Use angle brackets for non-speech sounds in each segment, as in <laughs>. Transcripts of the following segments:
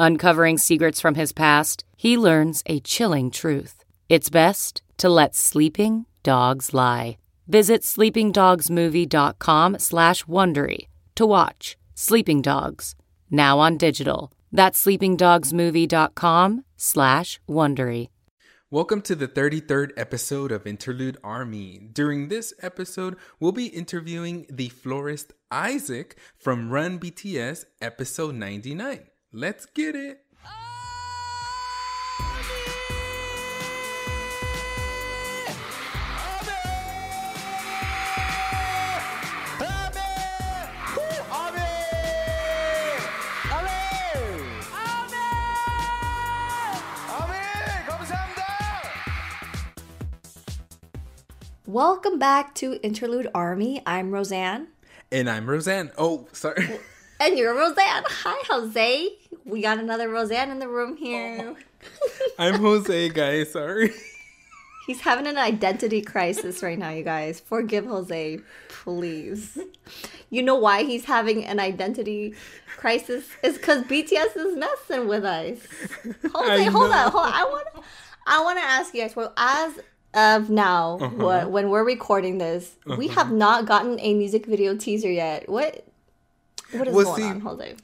Uncovering secrets from his past, he learns a chilling truth. It's best to let sleeping dogs lie. Visit sleepingdogsmovie.com slash Wondery to watch Sleeping Dogs, now on digital. That's sleepingdogsmovie.com slash Wondery. Welcome to the 33rd episode of Interlude Army. During this episode, we'll be interviewing the florist Isaac from Run BTS episode 99. Let's get it. Welcome back to Interlude Army. I'm Roseanne. And I'm Roseanne. Oh, sorry. And you're Roseanne. Hi, Jose. We got another Roseanne in the room here. <laughs> I'm Jose, guys. Sorry. He's having an identity crisis right now, you guys. Forgive Jose, please. You know why he's having an identity crisis? It's because BTS is messing with us. <laughs> Jose, hold on, hold on. I want, I want to ask you guys. Well, as of now, Uh-huh. what, when we're recording this, we have not gotten a music video teaser yet. What, what is Well, going see- on, Jose?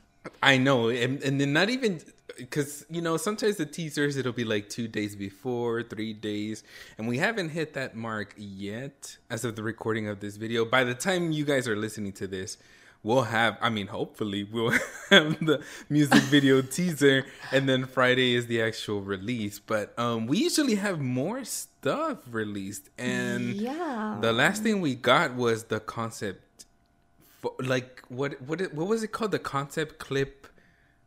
I know, and, and then not even because you know sometimes the teasers it'll be like two days before, three days, and we haven't hit that mark yet as of the recording of this video. By the time you guys are listening to this, we'll have. I mean, hopefully, we'll <laughs> have the music video <laughs> teaser, and then Friday is the actual release. But um, we usually have more stuff released, and Yeah. the last thing we got was the concept like what what what was it called the concept clip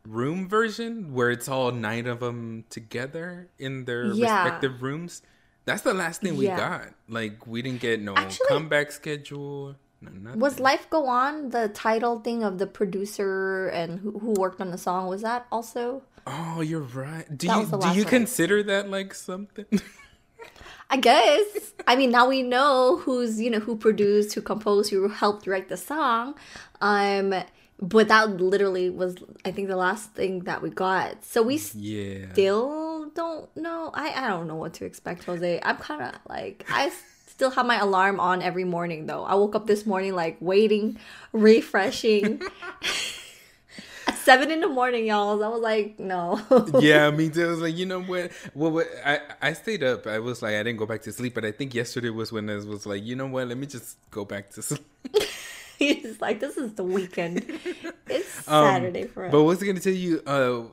room version where it's all nine of them together in their Yeah. respective rooms that's the last thing we Yeah. got like we didn't get no Actually- comeback schedule no, nothing. Was Life Go On the title thing of the producer and who, who worked on the song? Was that also? oh you're right do That you do you one. consider that like something <laughs> I guess. I mean, now we know who's you know who produced, who composed, who helped write the song. Um, but that literally was, I think, the last thing that we got. So we yeah still don't know. I I don't know what to expect, Jose. I'm kind of like I still have my alarm on every morning though. I woke up this morning like waiting, refreshing. <laughs> Seven in the morning, y'all. I was like, no. <laughs> yeah, me too. I was like, you know what? Well, what, I I stayed up. I was like, I didn't go back to sleep, but I think yesterday was when I was like, you know what? Let me just go back to sleep. <laughs> He's like, this is the weekend. <laughs> It's Um, Saturday for us. But what's it gonna tell you? Uh,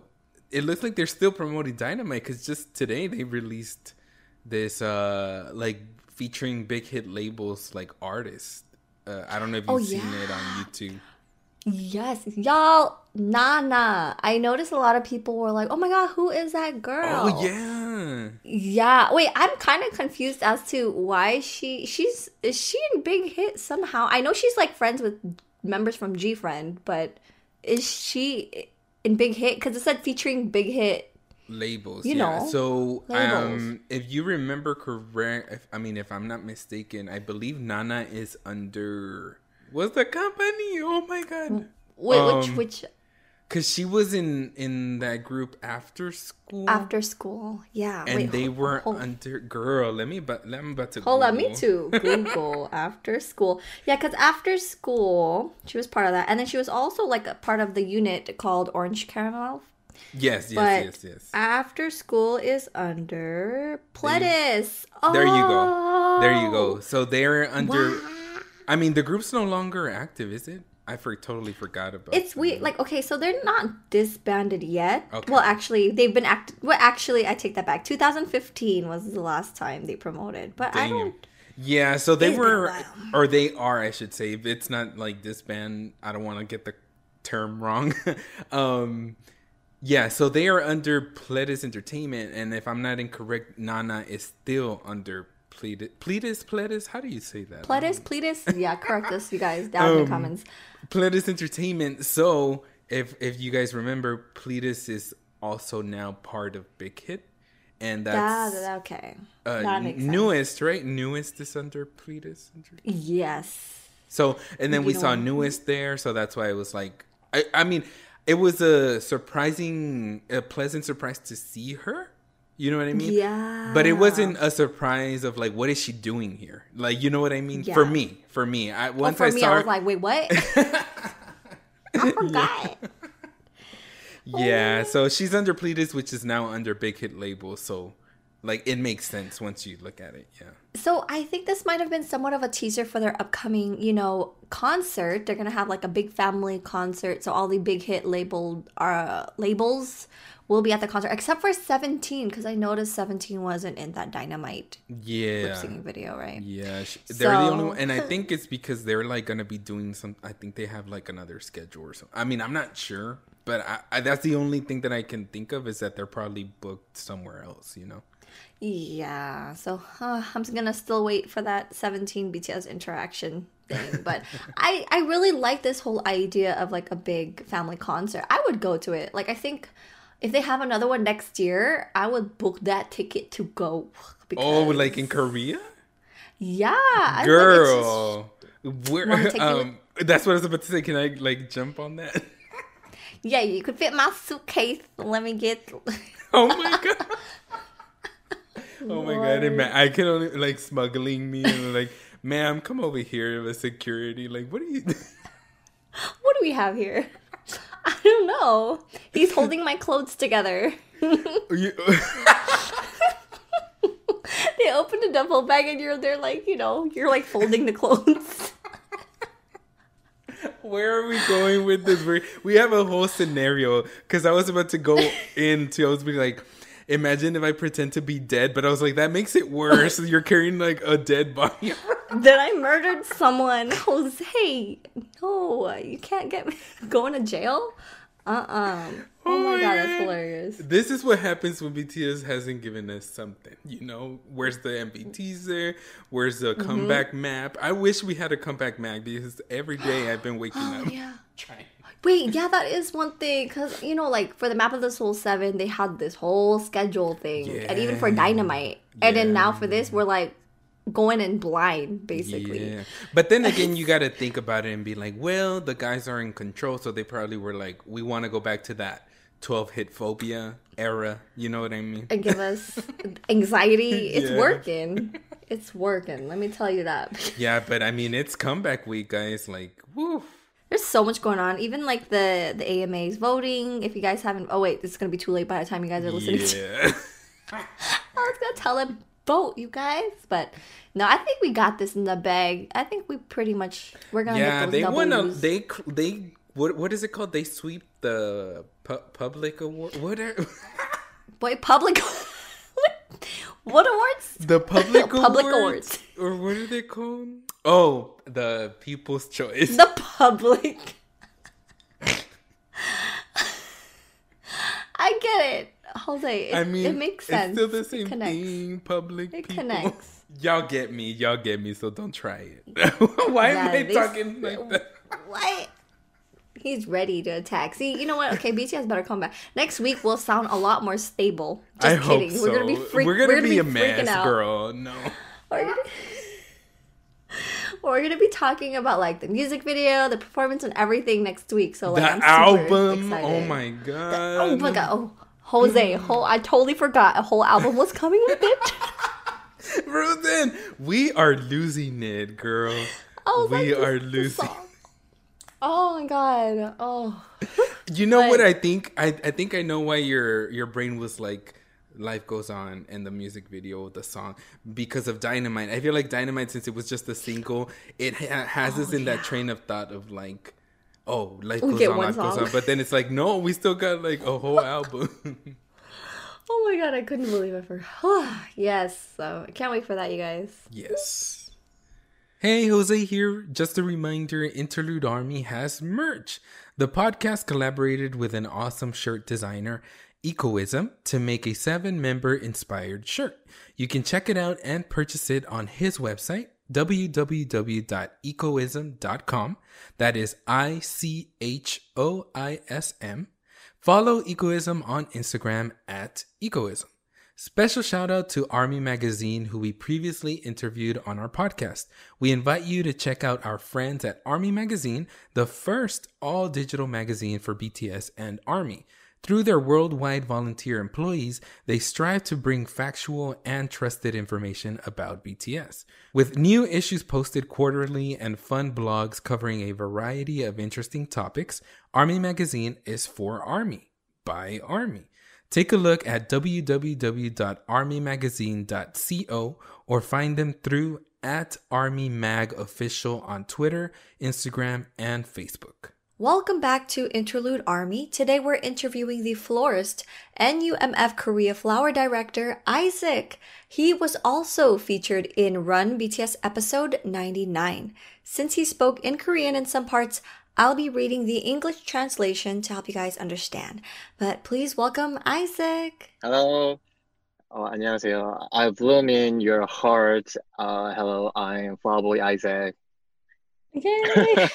it looks like they're still promoting Dynamite because just today they released this uh like featuring big hit labels like artists. Uh, I don't know if you've Oh, seen yeah. it on YouTube. Yes, y'all, Nana. I noticed a lot of people were like, "Oh my god, who is that girl?" Oh yeah. yeah. Wait, I'm kind of confused as to why she she's is she in Big Hit somehow? I know she's like friends with members from G Friend, but is she in Big Hit? Because it said featuring Big Hit. labels You yeah know, so labels. um if you remember correct if, i mean if i'm not mistaken i believe nana is under what's the company oh my god Wait, which Um, which because she was in in that group after school after school? Yeah, and wait, they hold- were hold- under girl let me but let me about to Hold on, me too. <laughs> Google after school. Yeah, because after school, she was part of that. And then she was also like a part of the unit called Orange Caramel. Yes, yes, But yes, yes. after school is under Pledis. There you go. There you Oh. go. So they're under. I mean, the group's no longer active, is it? I for, totally forgot about. It's that. weird. Like, okay, so they're not disbanded yet. Okay. Well, actually, they've been act. Well, actually, I take that back. 2015 was the last time they promoted, but I don't. Yeah, so they It's been a were, or they are, I should say. It's not like this band, I don't want to get the term wrong. <laughs> um, yeah, so they are under Pledis Entertainment, and if I'm not incorrect, Nana is still under Pledis, Pledis. How do you say that? Pledis, Pledis. <laughs> Yeah, correct us, you guys, down in the Um, comments. Pledis Entertainment. So if if you guys remember, Pledis is also now part of Big Hit, and that's that- okay. uh, that NU'EST, right? NU'EST is under. Entertainment. Yes. So and then we saw NU'EST there, so that's why it was like I, I mean, it was a surprising, a pleasant surprise to see her. You know what I mean? Yeah. But it wasn't a surprise of like, what is she doing here? Like, you know what I mean? For me, for me, I Well, once for I me, saw I was like, wait, what? <laughs> I forgot. yeah. So she's under Pledis, which is now under Big Hit label. So, like, it makes sense once you look at it. Yeah. So I think this might have been somewhat of a teaser for their upcoming, you know, concert. They're gonna have like a big family concert, so all the big hit labeled uh labels will be at the concert, except for Seventeen, because I noticed Seventeen wasn't in that Dynamite Yeah. singing video, right? Yeah, sh- they're the only one, and I <laughs> think it's because they're like gonna be doing some. I think they have like another schedule or something. I mean, I'm not sure, but I, I, that's the only thing that I can think of is that they're probably booked somewhere else. You know? Yeah, so uh, I'm gonna still wait for that 17 BTS interaction thing. But <laughs> I I really like this whole idea of like a big family concert. I would go to it. Like I think if they have another one next year, I would book that ticket to go. <laughs> Oh, like in Korea, yeah, think just- girl. Where? Wanna take you Um, that's what I was about to say. Can I like jump on that? <laughs> yeah, you could fit my suitcase. Let me get. Oh my god. Oh my god! Ima- I can only like smuggling me and like, ma'am, come over here with security. Like, what are you? <laughs> what do we have here? <laughs> I don't know. He's holding my clothes together. you <laughs> they opened a duffel bag and you're there like you know you're like folding the clothes Where are we going with this? we we have a whole scenario because I was about to go into. I was being like, imagine if I pretend to be dead, but I was like, that makes it worse. You're carrying like a dead body. that i murdered someone jose no you can't get me going to jail uh-uh oh, my god that's hilarious This is what happens when BTS hasn't given us something. You know, where's the MV teaser? Where's the Mm-hmm. comeback map? I wish we had a comeback map because every day I've been waking <gasps> up Oh, yeah trying. Wait yeah that is one thing because you know like for the map of the soul 7 they had this whole schedule thing and even for Yeah. dynamite and then now for this we're like going in blind basically Yeah. But then again, you got to think about it and be like, well, the guys are in control, so they probably were like, we want to go back to that 12 hit phobia era. You know what I mean? and give us anxiety. <laughs> It's Yeah. working. It's working. Let me tell you that. Yeah, but I mean, it's comeback week, guys. Like, woo. There's so much going on. Even like the the AMA's voting. If you guys haven't, oh wait, this is gonna be too late by the time you guys are listening. to Yeah. <laughs> I was gonna tell them vote, you guys, but no, I think we got this in the bag. I think we pretty much we're gonna yeah, get they won a, they, they, what, what is it called? They sweep the pu- public award. What are, <laughs> Wait, public. <laughs> what, awards? the <laughs> public awards, Public awards? Or what are they called? Oh, the people's choice. The public. I get it, Jose. It, I mean, it makes sense. It's still the It same thing. Public It people. connects. <laughs> Y'all get me. Y'all get me. So don't try it. <laughs> Why am I they- talking like that? What? He's ready to attack. See, you know what? Okay, BTS has better come back next week. We'll sound a lot more stable. Just I kidding. hope so. We're gonna be freak- we're gonna, be, a freaking mess, out. girl. No. We're gonna, <laughs> we're gonna be talking about like the music video, the performance, and everything next week. So like, the I'm album. Oh my god. Oh my god! Oh, Jose, whole, I totally forgot a whole album was coming with it. <laughs> Rosen, we are losing it, girl. Oh was we like, are losing. Oh my god! Oh, You know what I think? I, I think I know why your your brain was like life goes on in the music video the song because of dynamite i feel like dynamite since it was just a single it ha- has oh, us in that train of thought of like oh life We goes on life goes on but then it's like no we still got like a whole <laughs> album Oh my god, I couldn't believe it forgot. <sighs> yes, so I can't wait for that, you guys. Yes. Hey, Jose here. Just a reminder Interlude Army has merch. The podcast collaborated with an awesome shirt designer, Ichoism, to make a seven member inspired shirt. You can check it out and purchase it on his website, www.ichoism.com. That is I C H O I S M. Follow Ichoism on Instagram at Ichoism. Special shout out to Army Magazine, who we previously interviewed on our podcast. We invite you to check out our friends at Army Magazine, the first all digital magazine for BTS and Army. Through their worldwide volunteer employees, they strive to bring factual and trusted information about BTS. With new issues posted quarterly and fun blogs covering a variety of interesting topics, Army Magazine is for Army, by Army. Take a look at www.armymagazine.co or find them through at Army Mag Official on Twitter, Instagram, and Facebook. Welcome back to Interlude Army. Today we're interviewing the florist and UMF Korea flower director Isaac. He was also featured in Run BTS episode 99. Since he spoke in Korean in some parts, I'll be reading the English translation to help you guys understand. But please welcome Isaac. Hello. 어, 안녕하세요. I bloom in your heart. Uh, hello, I'm Flowerboy Isaac. Yay! <laughs>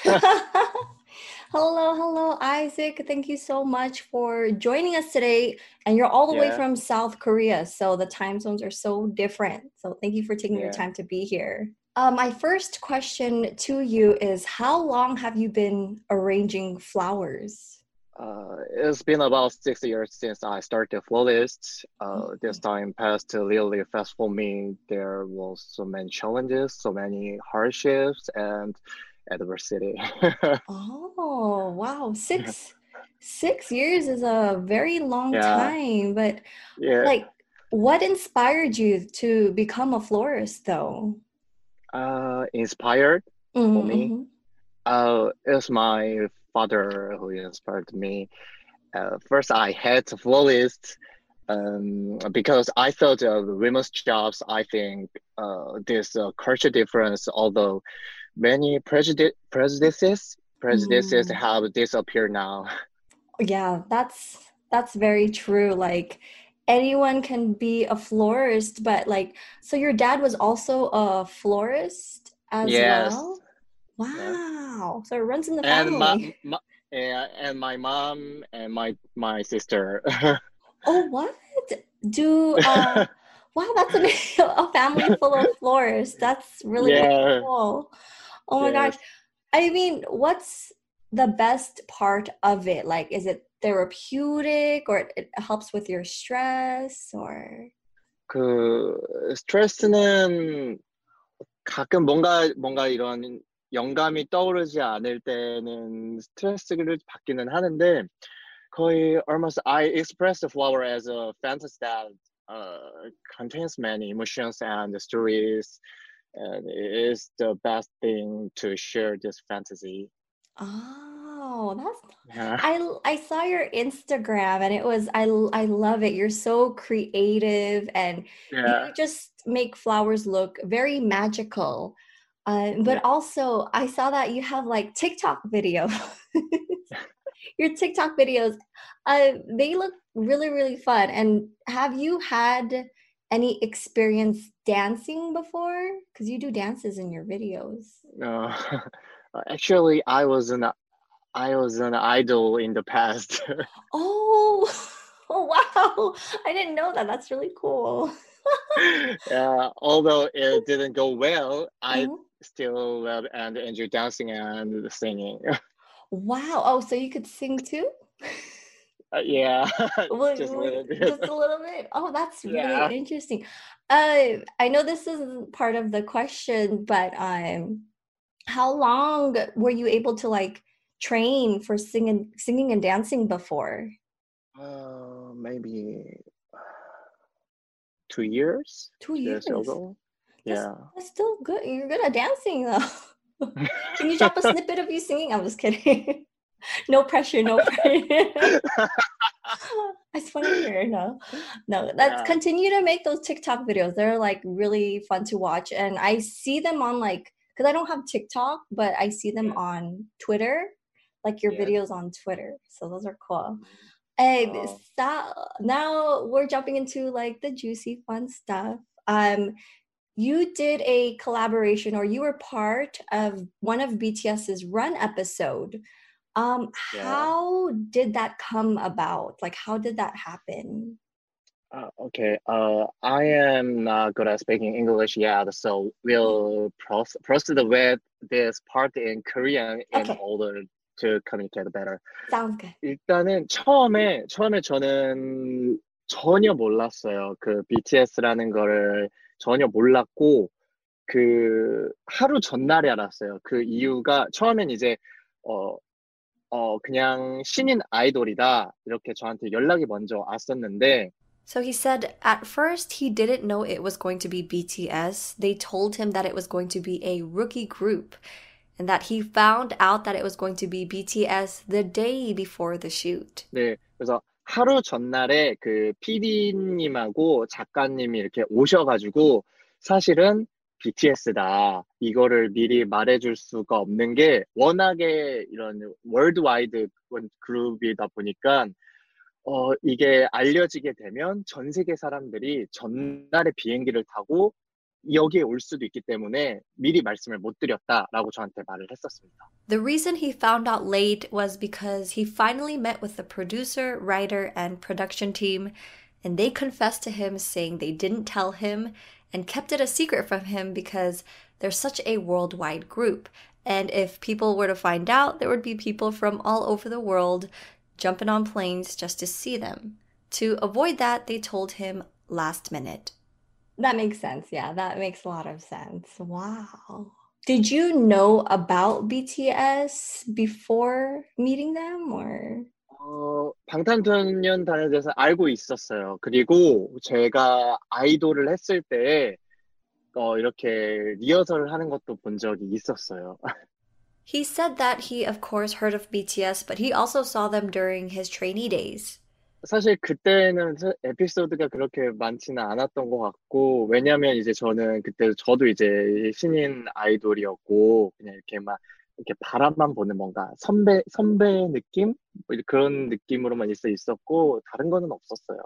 hello, hello, Isaac. Thank you so much for joining us today. And you're all the way Yeah. from South Korea, so the time zones are so different. So thank you for taking your Yeah. time to be here. Uh, my first question to you is How long have you been arranging flowers? Uh, it's been about six years since I started florist. Uh, this time passed really fast for me. There was so many challenges, so many hardships, and adversity. <laughs> Oh, wow. Six <laughs> six years is a very long Yeah. time, but yeah. like what inspired you to become a florist though? Uh, inspired. Mhm, me? mhm. Uh, it's my father who inspired me. Uh, first, I had florist um, because I thought of women's jobs. I think uh, there's a culture difference, although many prejudice prejudices prejudices Mm. have disappeared now. <laughs> Yeah, that's that's very true. Like anyone can be a florist, but like so your dad was also a florist as Yes. well? Wow. So it runs in the and family. my, my yeah, and my mom and my my sister. Oh, what? Do <laughs> uh wow, that's a, a family full of florists. That's really Yeah. cool. Oh my Yes. gosh. I mean, what's the best part of it? Like, is it therapeutic or it, it helps with your stress or 그 스트레스는 가끔 뭔가 뭔가 이런 영감이 떠오르지 않을 때는 스트레스를 받기는 하는데 거의 almost I express the flower as a fantasy that uh, contains many emotions and stories and it is the best thing to share this fantasy. Oh, that's Yeah. I I saw your Instagram and it was I I love it. You're so creative and Yeah. you just make flowers look very magical. Uh, but Yeah. also, I saw that you have like TikTok video. <laughs> Your TikTok videos, uh, they look really, really fun. And have you had any experience dancing before? Because you do dances in your videos. Uh, <laughs> actually, I was an I was an idol in the past. <laughs> Oh, <laughs> oh wow! I didn't know that. That's really cool. yeah, although it didn't go well, I Mhm. still love and enjoy dancing and singing. <laughs> Wow. Oh, so you could sing too? Uh, yeah, Well, just a little bit. just a little bit. Oh, that's really Yeah. interesting. Uh, I know this isn't part of the question, but um, how long were you able to like train for singing, singing and dancing before? Uh, maybe two years. Two years. ago. That's- Yeah. That's still good. You're good at dancing though. <laughs> Can you drop a snippet of you singing? I'm just kidding. <laughs> no pressure, no pressure. I just want to hear. No, no. Let's Yeah. continue to make those TikTok videos. They're like really fun to watch, and I see them on like because I don't have TikTok, but I see them Yeah. on Twitter, like your Yeah. videos on Twitter. So those are cool. And Oh. so now we're jumping into like the juicy fun stuff. Um, you did a collaboration, or you were part of one of BTS's Run episode. Um, Yeah. how did that come about? Like, how did that happen? Uh, okay. Uh, I am not good at speaking English yet, so we'll pros- proceed with this part in Korean in Okay. order to communicate better. Sounds good. 일단은 처음에 처음에 저는 전혀 몰랐어요. 그 BTS라는 거를 전혀 몰랐고 그 하루 전날에 알았어요. 그 이유가 처음엔 이제 어, 어 그냥 신인 아이돌이다 이렇게 저한테 연락이 먼저 왔었는데 So he said at first he didn't know it was going to be BTS. They told him that it was going to be a rookie group and that he found out that it was going to be BTS the day before the shoot. 네 그래서 하루 전날에 그 PD님하고 작가님이 이렇게 오셔가지고 사실은 BTS다. 이거를 미리 말해줄 수가 없는 게 워낙에 이런 월드와이드 그룹이다 보니까 어, 이게 알려지게 되면 전 세계 사람들이 전날에 비행기를 타고 여기에 올 수도 있기 때문에 미리 말씀을 못 드렸다라고 저한테 말을 했었습니다. The reason he found out late was because he finally met with the producer, writer, and production team, and they confessed to him saying they didn't tell him and kept it a secret from him because they're such a worldwide group. And if people were to find out, there would be people from all over the world jumping on planes just to see them. To avoid that, they told him last minute. That makes sense. Yeah, that makes a lot of sense. Wow. Did you know about BTS before meeting them or? 어, 방탄소년단에 대해서 알고 있었어요. 그리고 제가 아이돌을 했을 때, 어, 이렇게 리허설을 하는 것도 본 적이 있었어요. <laughs> He said that he, of course, heard of BTS, but he also saw them during his trainee days. 사실 그때는 사- 에피소드가 그렇게 많지는 않았던 것 같고, 왜냐면 이제 저는 그때 저도 이제 신인 아이돌이었고, 그냥 이렇게 막, 이렇게 바람만 보는 뭔가 선배, 선배 느낌? 뭐 그런 느낌으로만 있어 있었고, 다른 거는 없었어요.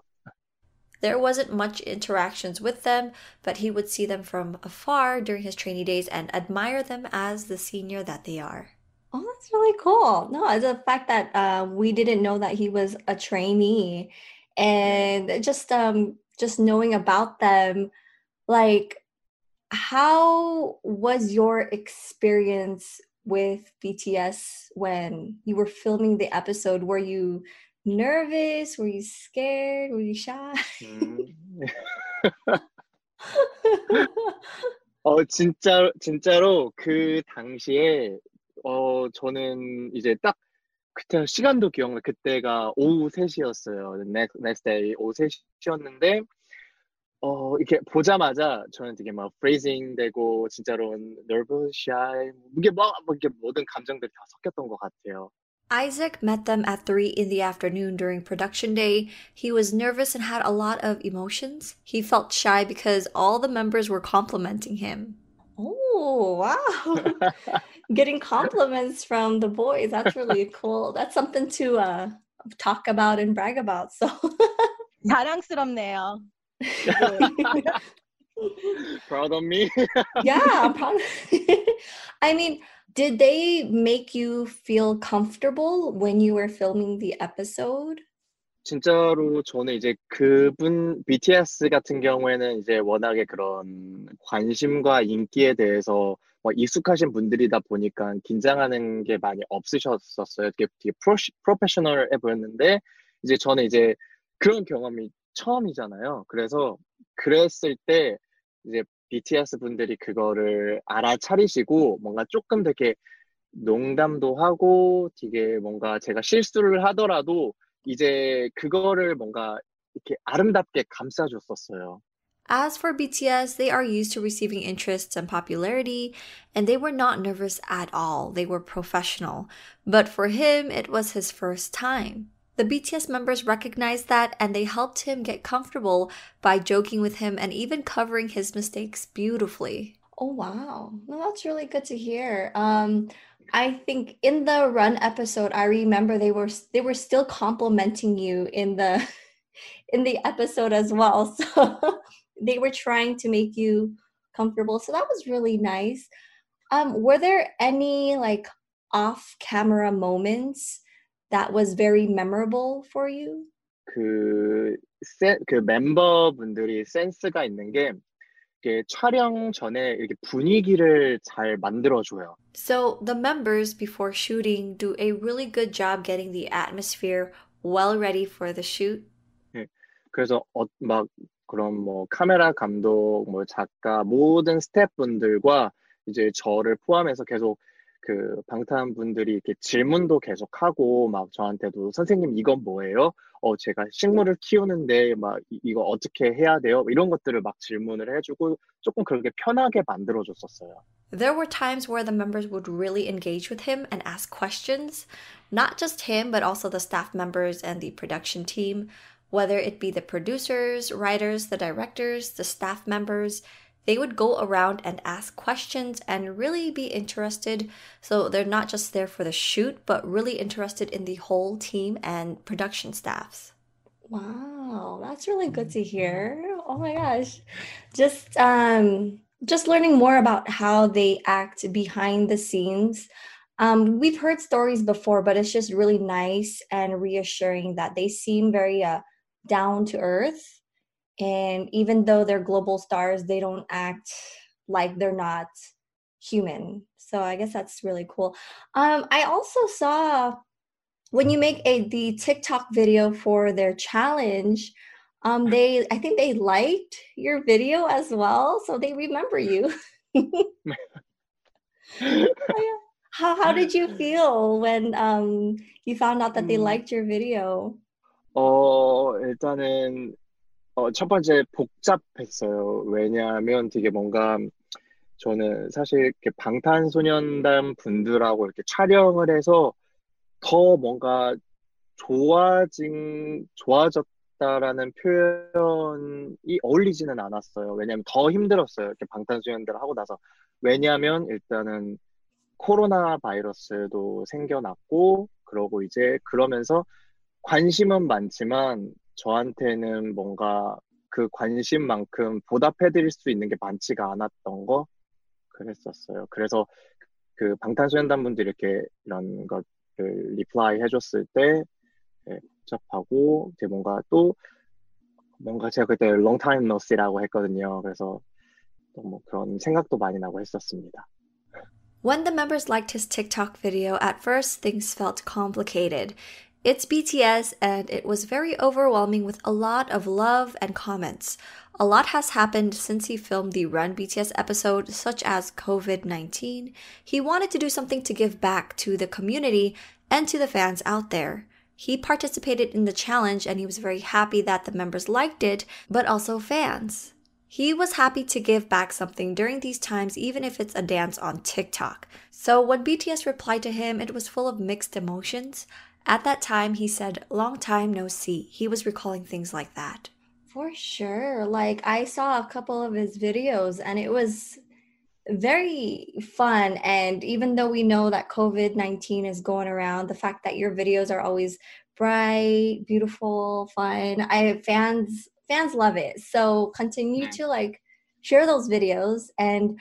There wasn't much interactions with them, but he would see them from afar during his trainee days and admire them as the senior that they are. Oh, that's really cool. No, the fact that uh, we didn't know that he was a trainee, and just um, just knowing about them, like, how was your experience with BTS when you were filming the episode? Were you nervous? Were you scared? Were you shy? 음. <laughs> <laughs> <laughs> 어, 진짜, 진짜로 그 당시에, 어, 저는 이제 딱, 그때 시간도 기억나. 그때가 오후 3시였어요. next, next day 오후 3시였는데, 어, 이렇게 보자마자 저는 되게 막 freezing 되고, 진짜로 nervous, shy, 이게 막, 막 이렇게 모든 감정들이 다 섞였던 것 같아요. Isaac met them at 3 in the afternoon during production day. He was nervous and had a lot of emotions. He felt shy because all the members were complimenting him. Oh, wow. <laughs> Getting compliments <laughs> from the boys. That's really <laughs> cool. That's something to uh, talk about and brag about. So, <laughs> 자랑스럽네요. proud of me? yeah, I'm proud. I mean, did they make you feel comfortable when you were filming the episode? 진짜로 저는 이제 그분 BTS 같은 경우에는 이제 워낙에 그런 관심과 인기에 대해서 뭐 익숙하신 분들이다 보니까 긴장하는 게 많이 없으셨었어요. 되게, 되게 프로, 프로페셔널해 보였는데 이제 저는 이제 그런 경험이 처음이잖아요. 그래서 그랬을 때 이제 BTS 분들이 그거를 알아차리시고 뭔가 조금 되게 농담도 하고 되게 뭔가 제가 실수를 하더라도 이제 그거를 뭔가 이렇게 아름답게 감싸줬었어요. As for BTS, they are used to receiving interest and popularity, and they were not nervous at all. They were professional. But for him, it was his first time. The BTS members recognized that and they helped him get comfortable by joking with him and even covering his mistakes beautifully. Oh wow. Well, that's really good to hear. Um I think in the run episode I remember they were they were still complimenting you in the <laughs> in the episode as well. <laughs> So they were trying to make you comfortable. So that was really nice. Um were there any like off camera moments that was very memorable for you? 그, 센, 그 멤버분들이 센스가 있는 게 이게 촬영 전에 이렇게 분위기를 잘 만들어줘요. So the members before shooting do a really good job getting the atmosphere well ready for the shoot. 그래서 어, 막 그런 뭐 카메라 감독, 뭐 작가 모든 스태프분들과 이제 저를 포함해서 계속 그 방탄 분들이 이렇게 질문도 계속 하고 막 저한테도 선생님 이건 뭐예요? 어 제가 식물을 키우는데 막 이거 어떻게 해야 돼요? 이런 것들을 막 질문을 해주고 조금 그렇게 편하게 만들어줬었어요. There were times where the members would really engage with him and ask questions, not just him but also the staff members and the production team, whether it be the producers, writers, the directors, the staff members. they would go around and ask questions and really be interested. So they're not just there for the shoot, but really interested in the whole team and production staffs. Wow, that's really good to hear. Oh my gosh. Just um just learning more about how they act behind the scenes. Um, we've heard stories before, but it's just really nice and reassuring that they seem very uh, down to earth. And even though they're global stars they don't act like they're not human. So i guess that's really cool. Um i also saw when you make a the tiktok video for their challenge um they i think they liked your video as well so they remember you. <laughs> <laughs> How, how did you feel when um you found out that they liked your video 어 일단은 어, 첫 번째 복잡했어요. 왜냐하면 되게 뭔가 저는 사실 이렇게 방탄소년단 분들하고 이렇게 촬영을 해서 더 뭔가 좋아진 좋아졌다라는 표현이 어울리지는 않았어요. 왜냐하면 더 힘들었어요. 이렇게 방탄소년단 하고 나서 왜냐하면 일단은 코로나 바이러스도 생겨났고 그러고 이제 그러면서 관심은 많지만 저한테는 뭔가 그 관심만큼 보답해드릴 수 있는 게 많지가 않았던 거 그랬었어요. 그래서 그 방탄소년단 분들이 이렇게 이런 것을 리플라이 해줬을 때 네, 복잡하고 이제 뭔가 또 뭔가 제가 그때 no see라고 했거든요. 그래서 또뭐 그런 생각도 많이 나고 했었습니다. When the members liked his TikTok video, at first things felt complicated. It's BTS, and it was very overwhelming with a lot of love and comments. A lot has happened since he filmed the Run BTS episode, such as COVID 19. He wanted to do something to give back to the community and to the fans out there. He participated in the challenge and he was very happy that the members liked it, but also fans. He was happy to give back something during these times, even if it's a dance on TikTok. So when BTS replied to him, it was full of mixed emotions. At that time, he said, Long time no see. He was recalling things like that. For sure. Like, I saw a couple of his videos and it was very fun. And even though we know that COVID 19 is going around, the fact that your videos are always bright, beautiful, fun, I fans fans love it. So continue to like share those videos. And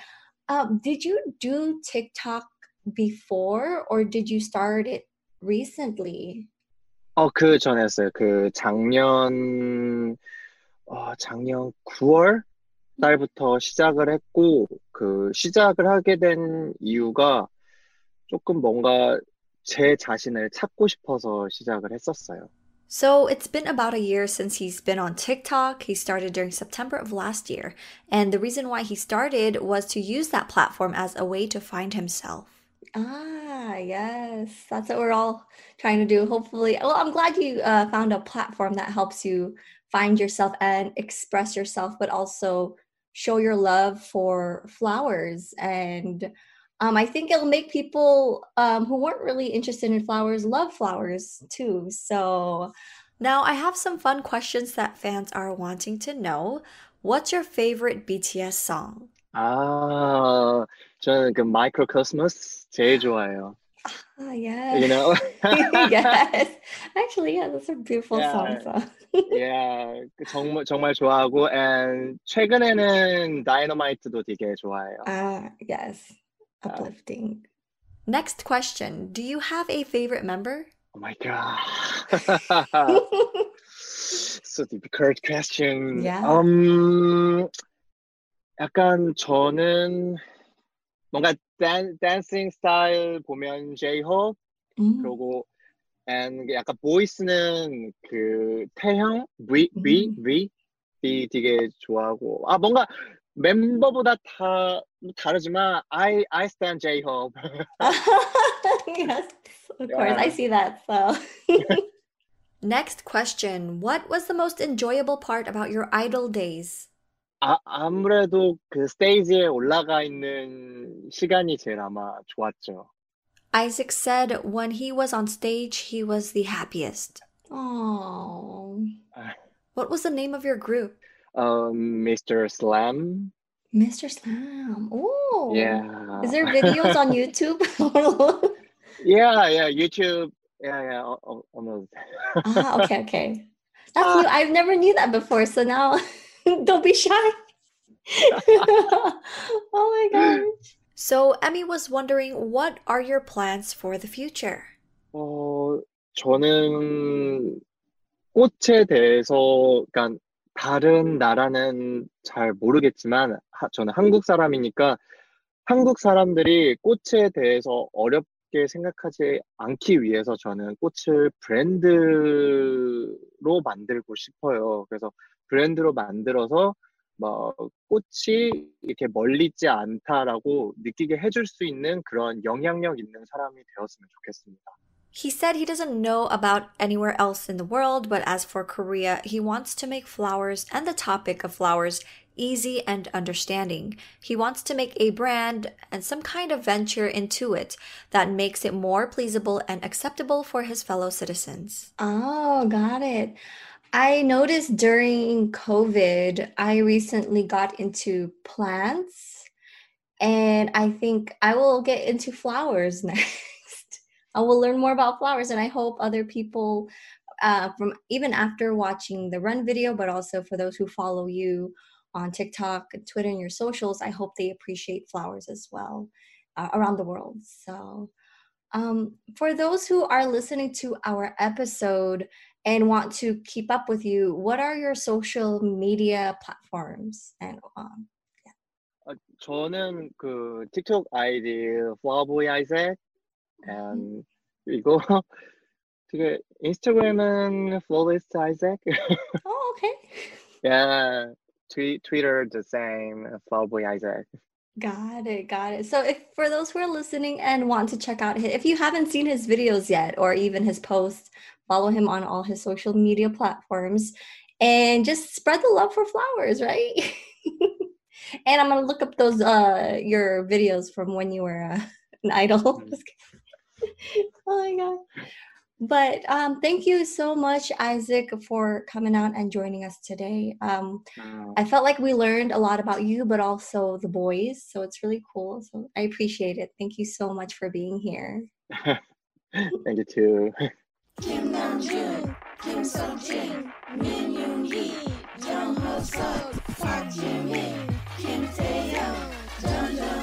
um, did you do TikTok before or did you start it recently? 어, 그 전에 했어요. 그 작년, 어, 작년 9월 달부터 시작을 했고, 그 시작을 하게 된 이유가 조금 뭔가 제 자신을 찾고 싶어서 시작을 했었어요. So it's been about a year since he's been on TikTok. He started during September of last year. And the reason why he started was to use that platform as a way to find himself. Ah, yes. That's what we're all trying to do. Hopefully, well, I'm glad you uh, found a platform that helps you find yourself and express yourself, but also show your love for flowers. And um, I think it'll make people um, who weren't really interested in flowers love flowers too. So now I have some fun questions that fans are wanting to know. What's your favorite BTS song? 아, 저는 그 Mikrokosmos 제일 좋아요. Ah, yes. You know? <laughs> yes. <laughs> Actually, yeah, that's a beautiful yeah. so <laughs> yeah. 정말, 정말 좋아하고, and 최근에는 Dynamite도 되게 좋아해요. Ah, yes. Uplifting. Next question. Do you have a favorite member? Oh my God. so the difficult question. Yeah. Um, 약간 저는 뭔가 댄, 댄싱 스타일 보면 J-Hope Mm. 그리고 and 약간 보이스는 그 태형 V V 음. V 이 되게 좋아하고 아 뭔가 멤버보다 다 다르지만 I I stand J-Hope. yes, <laughs> of course. I Yeah. see that. So. <laughs> Next question. What was the most enjoyable part about your idol days? 아, 아무래도 그 스테이지에 올라가 있는 시간이 제일 아마 좋았죠. Isaac said when he was on stage, he was the happiest. Oh. <laughs> Ah. What was the name of your group? Um, Mr. Slam. Mr. Slam. Oh. Yeah. Is there videos on YouTube? <laughs> Yeah, yeah, YouTube. Yeah, yeah, al- al- almost. ah, okay, okay. That's new. I've never knew that before. So now Don't be shy. oh my gosh. So Emmy was wondering what are your plans for the future? 어, 저는 꽃에 대해서, 그러니까 다른 나라는 잘 모르겠지만, 하- 저는 한국 사람이니까 한국 사람들이 꽃에 대해서 어렵 게 생각하지 않기 위해서 저는 꽃을 브랜드로 만들고 싶어요. 그래서 브랜드로 만들어서 뭐 꽃이 이렇게 멀리 있지 않다라고 느끼게 해줄 수 있는 그런 영향력 있는 사람이 되었으면 좋겠습니다. He said he doesn't know about anywhere else in the world, but as for Korea, he wants to make flowers and the topic of flowers easy and understanding. He wants to make a brand and some kind of venture into it that makes it more pleasable and acceptable for his fellow citizens. Oh, got it. I noticed during COVID, I recently got into plants, and I think I will get into flowers <laughs> next I will learn more about flowers, and I hope other people, uh, from even after watching the run video, but also for those who follow you on TikTok and Twitter and your socials, I hope they appreciate flowers as well uh, around the world. So, um, for those who are listening to our episode and want to keep up with you, what are your social media platforms? And um, 어, 저는 그 틱톡 아이디 flowerboy Isaac and 이 거 <laughs> 되게 인스타그램은 flawless Isaac. oh, okay. yeah, tweet Twitter the same flowerboy Isaac. Got it, got it. So if for those who are listening and want to check out his, if you haven't seen his videos yet or even his posts, follow him on all his social media platforms and just spread the love for flowers, right? <laughs> and I'm gonna look up those uh your videos from when you were uh, an idol. Mm. <laughs> Just <laughs> kidding. oh my god. But um, thank you so much, Isaac, for coming out and joining us today. Um, 어, I felt like we learned a lot about you, but also the boys. So it's really cool. So I appreciate it. Thank you so much for being here. <laughs> thank you too. Kim Namjoon, Kim Seokjin, Min Yoongi, Jung Hoseok, Park Jimin, Kim Taehyung, Jeon Jungkook, BTS.